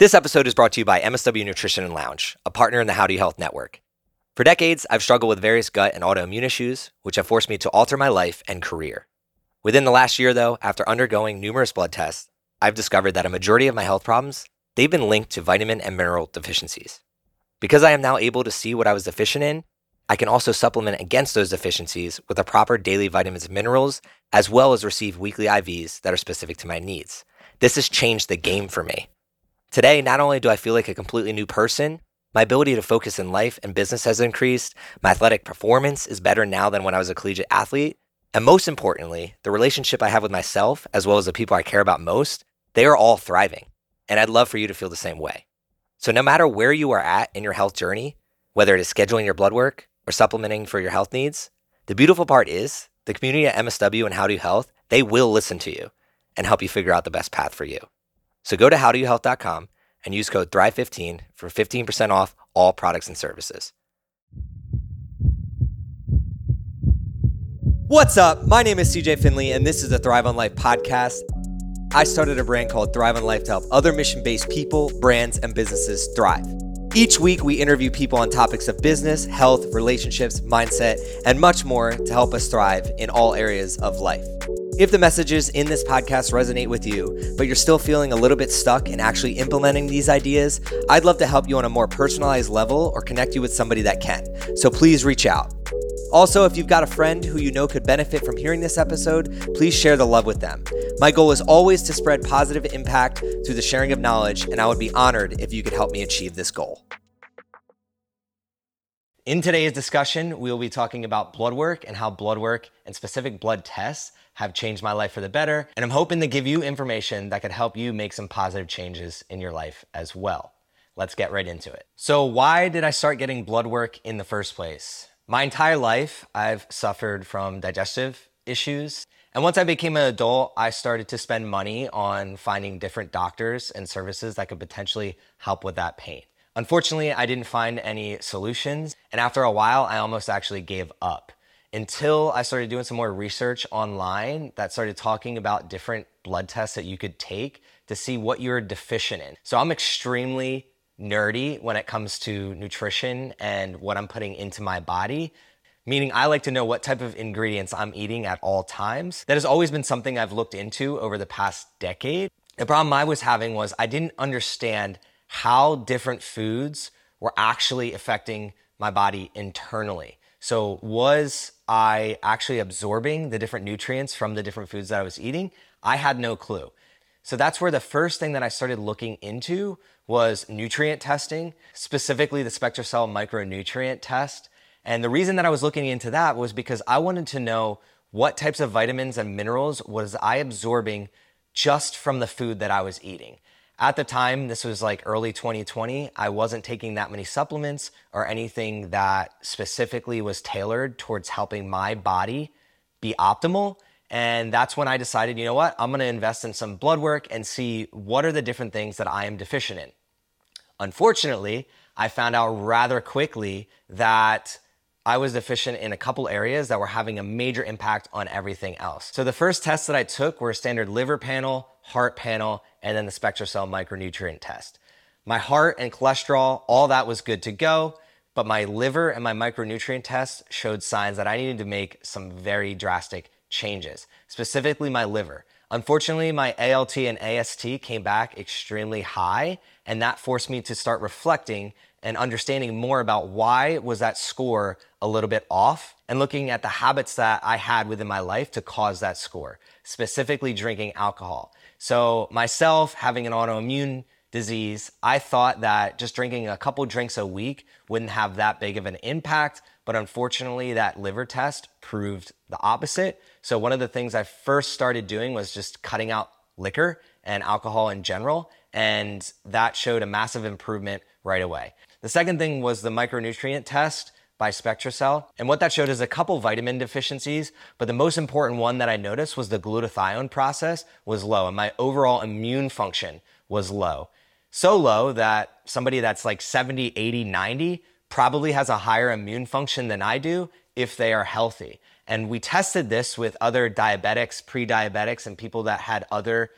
This episode is brought to you by MSW Nutrition and Lounge, a partner in the Howdy Health Network. For decades, I've struggled with various gut and autoimmune issues, which have forced me to alter my life and career. Within the last year, though, after undergoing numerous blood tests, I've discovered that a majority of my health problems, they've been linked to vitamin and mineral deficiencies. Because I am now able to see what I was deficient in, I can also supplement against those deficiencies with the proper daily vitamins and minerals, as well as receive weekly IVs that are specific to my needs. This has changed the game for me. Today, not only do I feel like a completely new person, my ability to focus in life and business has increased, my athletic performance is better now than when I was a collegiate athlete, and most importantly, the relationship I have with myself, as well as the people I care about most, they are all thriving. And I'd love for you to feel the same way. So, no matter where you are at in your health journey, whether it is scheduling your blood work or supplementing for your health needs, the beautiful part is the community at MSW and How Do You Health, they will listen to you and help you figure out the best path for you. So go to howdoyouhealth.com and use code THRIVE15 for 15% off all products and services. What's up? My name is CJ Finley, and this is the Thrive on Life podcast. I started a brand called Thrive on Life to help other mission based people, brands, and businesses thrive. Each week, we interview people on topics of business, health, relationships, mindset, and much more to help us thrive in all areas of life. If the messages in this podcast resonate with you, but you're still feeling a little bit stuck in actually implementing these ideas, I'd love to help you on a more personalized level or connect you with somebody that can. So please reach out. Also, if you've got a friend who you know could benefit from hearing this episode, please share the love with them. My goal is always to spread positive impact through the sharing of knowledge, and I would be honored if you could help me achieve this goal. In today's discussion, we will be talking about blood work and how blood work and specific blood tests have changed my life for the better. And I'm hoping to give you information that could help you make some positive changes in your life as well. Let's get right into it. So, why did I start getting blood work in the first place? My entire life, I've suffered from digestive issues. And once I became an adult, I started to spend money on finding different doctors and services that could potentially help with that pain. Unfortunately, I didn't find any solutions. And after a while, I almost actually gave up until I started doing some more research online that started talking about different blood tests that you could take to see what you're deficient in. So I'm extremely nerdy when it comes to nutrition and what I'm putting into my body. Meaning, I like to know what type of ingredients I'm eating at all times. That has always been something I've looked into over the past decade. The problem I was having was I didn't understand how different foods were actually affecting my body internally. So, was I actually absorbing the different nutrients from the different foods that I was eating? I had no clue. So that's where the first thing that I started looking into was nutrient testing, specifically the SpectraCell micronutrient test. And the reason that I was looking into that was because I wanted to know what types of vitamins and minerals was I absorbing just from the food that I was eating. At the time, this was like early 2020, I wasn't taking that many supplements or anything that specifically was tailored towards helping my body be optimal. And that's when I decided, you know what, I'm gonna invest in some blood work and see what are the different things that I am deficient in. Unfortunately, I found out rather quickly that I was deficient in a couple areas that were having a major impact on everything else. So the first tests that I took were a standard liver panel, heart panel, and then the SpectraCell micronutrient test. My heart and cholesterol, all that was good to go, but my liver and my micronutrient test showed signs that I needed to make some very drastic changes, specifically my liver. Unfortunately, my ALT and AST came back extremely high, and that forced me to start reflecting and understanding more about why was that score a little bit off and looking at the habits that I had within my life to cause that score, specifically drinking alcohol. So, myself having an autoimmune disease, I thought that just drinking a couple drinks a week wouldn't have that big of an impact. But unfortunately, that liver test proved the opposite. So, one of the things I first started doing was just cutting out liquor and alcohol in general. And that showed a massive improvement right away. The second thing was the micronutrient test by SpectraCell. And what that showed is a couple vitamin deficiencies, but the most important one that I noticed was the glutathione process was low and my overall immune function was low. So low that somebody that's like 70, 80, 90 probably has a higher immune function than I do if they are healthy. And we tested this with other diabetics, pre diabetics, and people that had other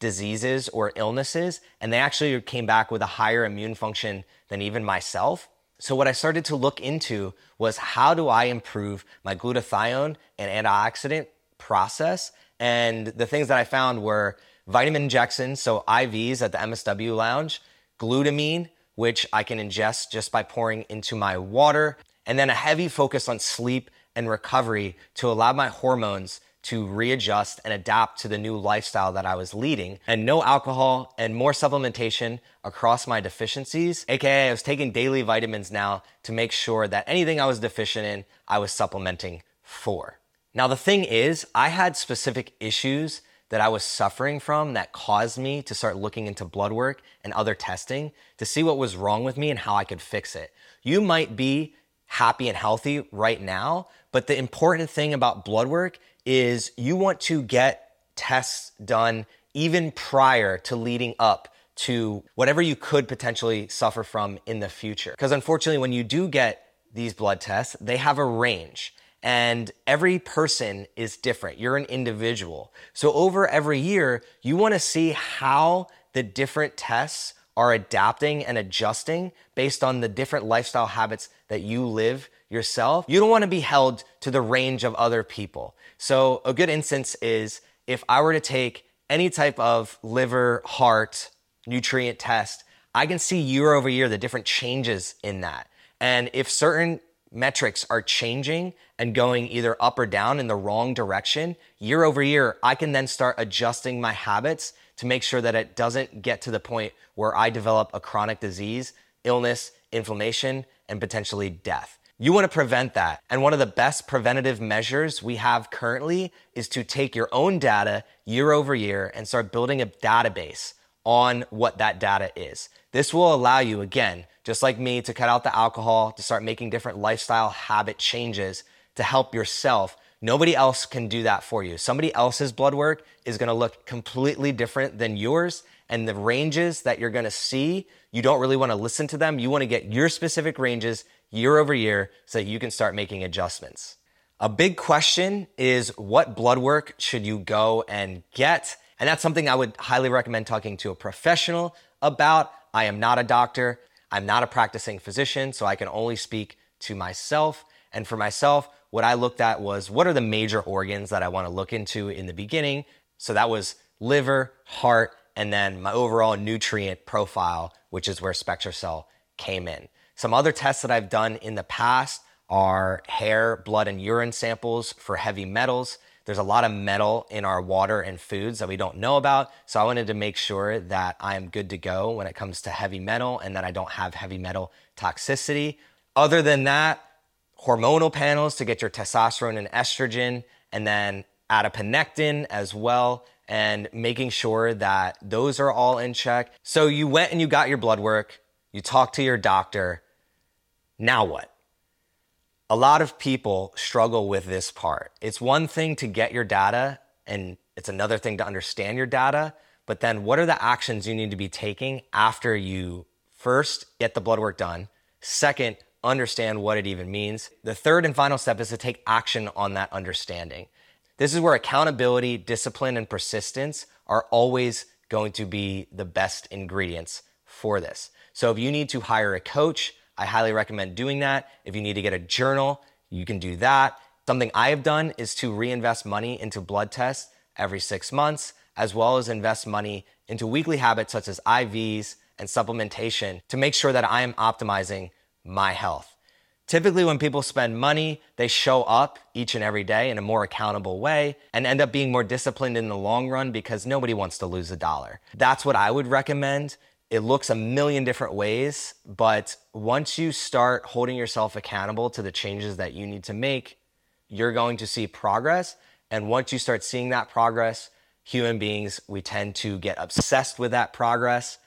diseases or illnesses, and they actually came back with a higher immune function than even myself. So, what I started to look into was how do I improve my glutathione and antioxidant process? And the things that I found were vitamin injections, so IVs at the MSW lounge, glutamine, which I can ingest just by pouring into my water, and then a heavy focus on sleep and recovery to allow my hormones to readjust and adapt to the new lifestyle that I was leading, and no alcohol and more supplementation across my deficiencies. AKA, I was taking daily vitamins now to make sure that anything I was deficient in, I was supplementing for. Now, the thing is, I had specific issues that I was suffering from that caused me to start looking into blood work and other testing to see what was wrong with me and how I could fix it. You might be happy and healthy right now, but the important thing about blood work is you want to get tests done even prior to leading up to whatever you could potentially suffer from in the future. Because unfortunately, when you do get these blood tests, they have a range and every person is different. You're an individual. So over every year, you want to see how the different tests are adapting and adjusting based on the different lifestyle habits that you live yourself. You don't want to be held to the range of other people. So, a good instance is if I were to take any type of liver, heart, nutrient test, I can see year over year the different changes in that. And if certain metrics are changing and going either up or down in the wrong direction, year over year, I can then start adjusting my habits to make sure that it doesn't get to the point where I develop a chronic disease, illness, inflammation, and potentially death. You want to prevent that. And one of the best preventative measures we have currently is to take your own data year over year and start building a database on what that data is. This will allow you, again, just like me, to cut out the alcohol, to start making different lifestyle habit changes to help yourself. Nobody else can do that for you. Somebody else's blood work is going to look completely different than yours. And the ranges that you're going to see, you don't really want to listen to them. You want to get your specific ranges year over year so that you can start making adjustments. A big question is what blood work should you go and get? And that's something I would highly recommend talking to a professional about. I am not a doctor. I'm not a practicing physician, so I can only speak to myself. And for myself, what I looked at was what are the major organs that I want to look into in the beginning? So that was liver, heart, and then my overall nutrient profile, which is where SpectraCell came in. Some other tests that I've done in the past are hair, blood, and urine samples for heavy metals. There's a lot of metal in our water and foods that we don't know about. So I wanted to make sure that I am good to go when it comes to heavy metal and that I don't have heavy metal toxicity. Other than that, hormonal panels to get your testosterone and estrogen, and then adiponectin as well, and making sure that those are all in check. So you went and you got your blood work, you talked to your doctor, now what? A lot of people struggle with this part. It's one thing to get your data, and it's another thing to understand your data. But then, what are the actions you need to be taking after you first get the blood work done? Second, understand what it even means. The third and final step is to take action on that understanding. This is where accountability, discipline, and persistence are always going to be the best ingredients for this. So if you need to hire a coach, I highly recommend doing that. If you need to get a journal, you can do that. Something I have done is to reinvest money into blood tests every six months, as well as invest money into weekly habits such as IVs and supplementation to make sure that I am optimizing my health. Typically, when people spend money, they show up each and every day in a more accountable way and end up being more disciplined in the long run because nobody wants to lose a dollar. That's what I would recommend it looks a million different ways, but once you start holding yourself accountable to the changes that you need to make, you're going to see progress. And once you start seeing that progress, human beings, we tend to get obsessed with that progress.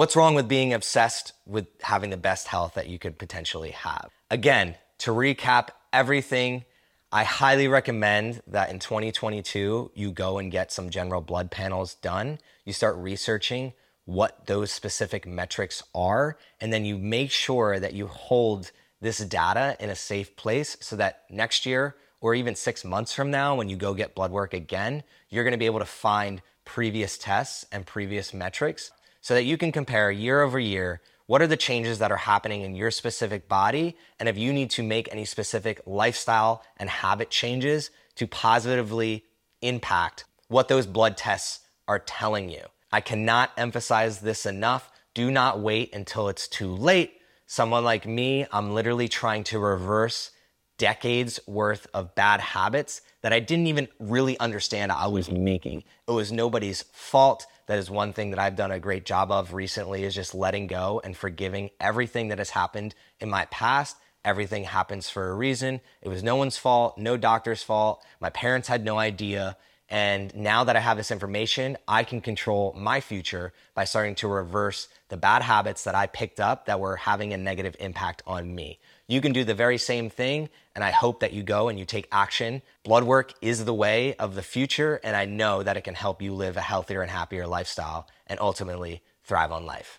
What's wrong with being obsessed with having the best health that you could potentially have? Again, to recap everything, I highly recommend that in 2022, you go and get some general blood panels done. You start researching what those specific metrics are. And then you make sure that you hold this data in a safe place so that next year or even six months from now, when you go get blood work again, you're gonna be able to find previous tests and previous metrics so that you can compare year over year what are the changes that are happening in your specific body, and if you need to make any specific lifestyle and habit changes to positively impact what those blood tests are telling you. I cannot emphasize this enough. Do not wait until it's too late. Someone like me, I'm literally trying to reverse decades worth of bad habits that I didn't even really understand I was making. It was nobody's fault. That is one thing that I've done a great job of recently is just letting go and forgiving everything that has happened in my past. Everything happens for a reason. It was no one's fault, no doctor's fault. My parents had no idea. And now that I have this information, I can control my future by starting to reverse the bad habits that I picked up that were having a negative impact on me. You can do the very same thing, and I hope that you go and you take action. Blood work is the way of the future, and I know that it can help you live a healthier and happier lifestyle and ultimately thrive on life.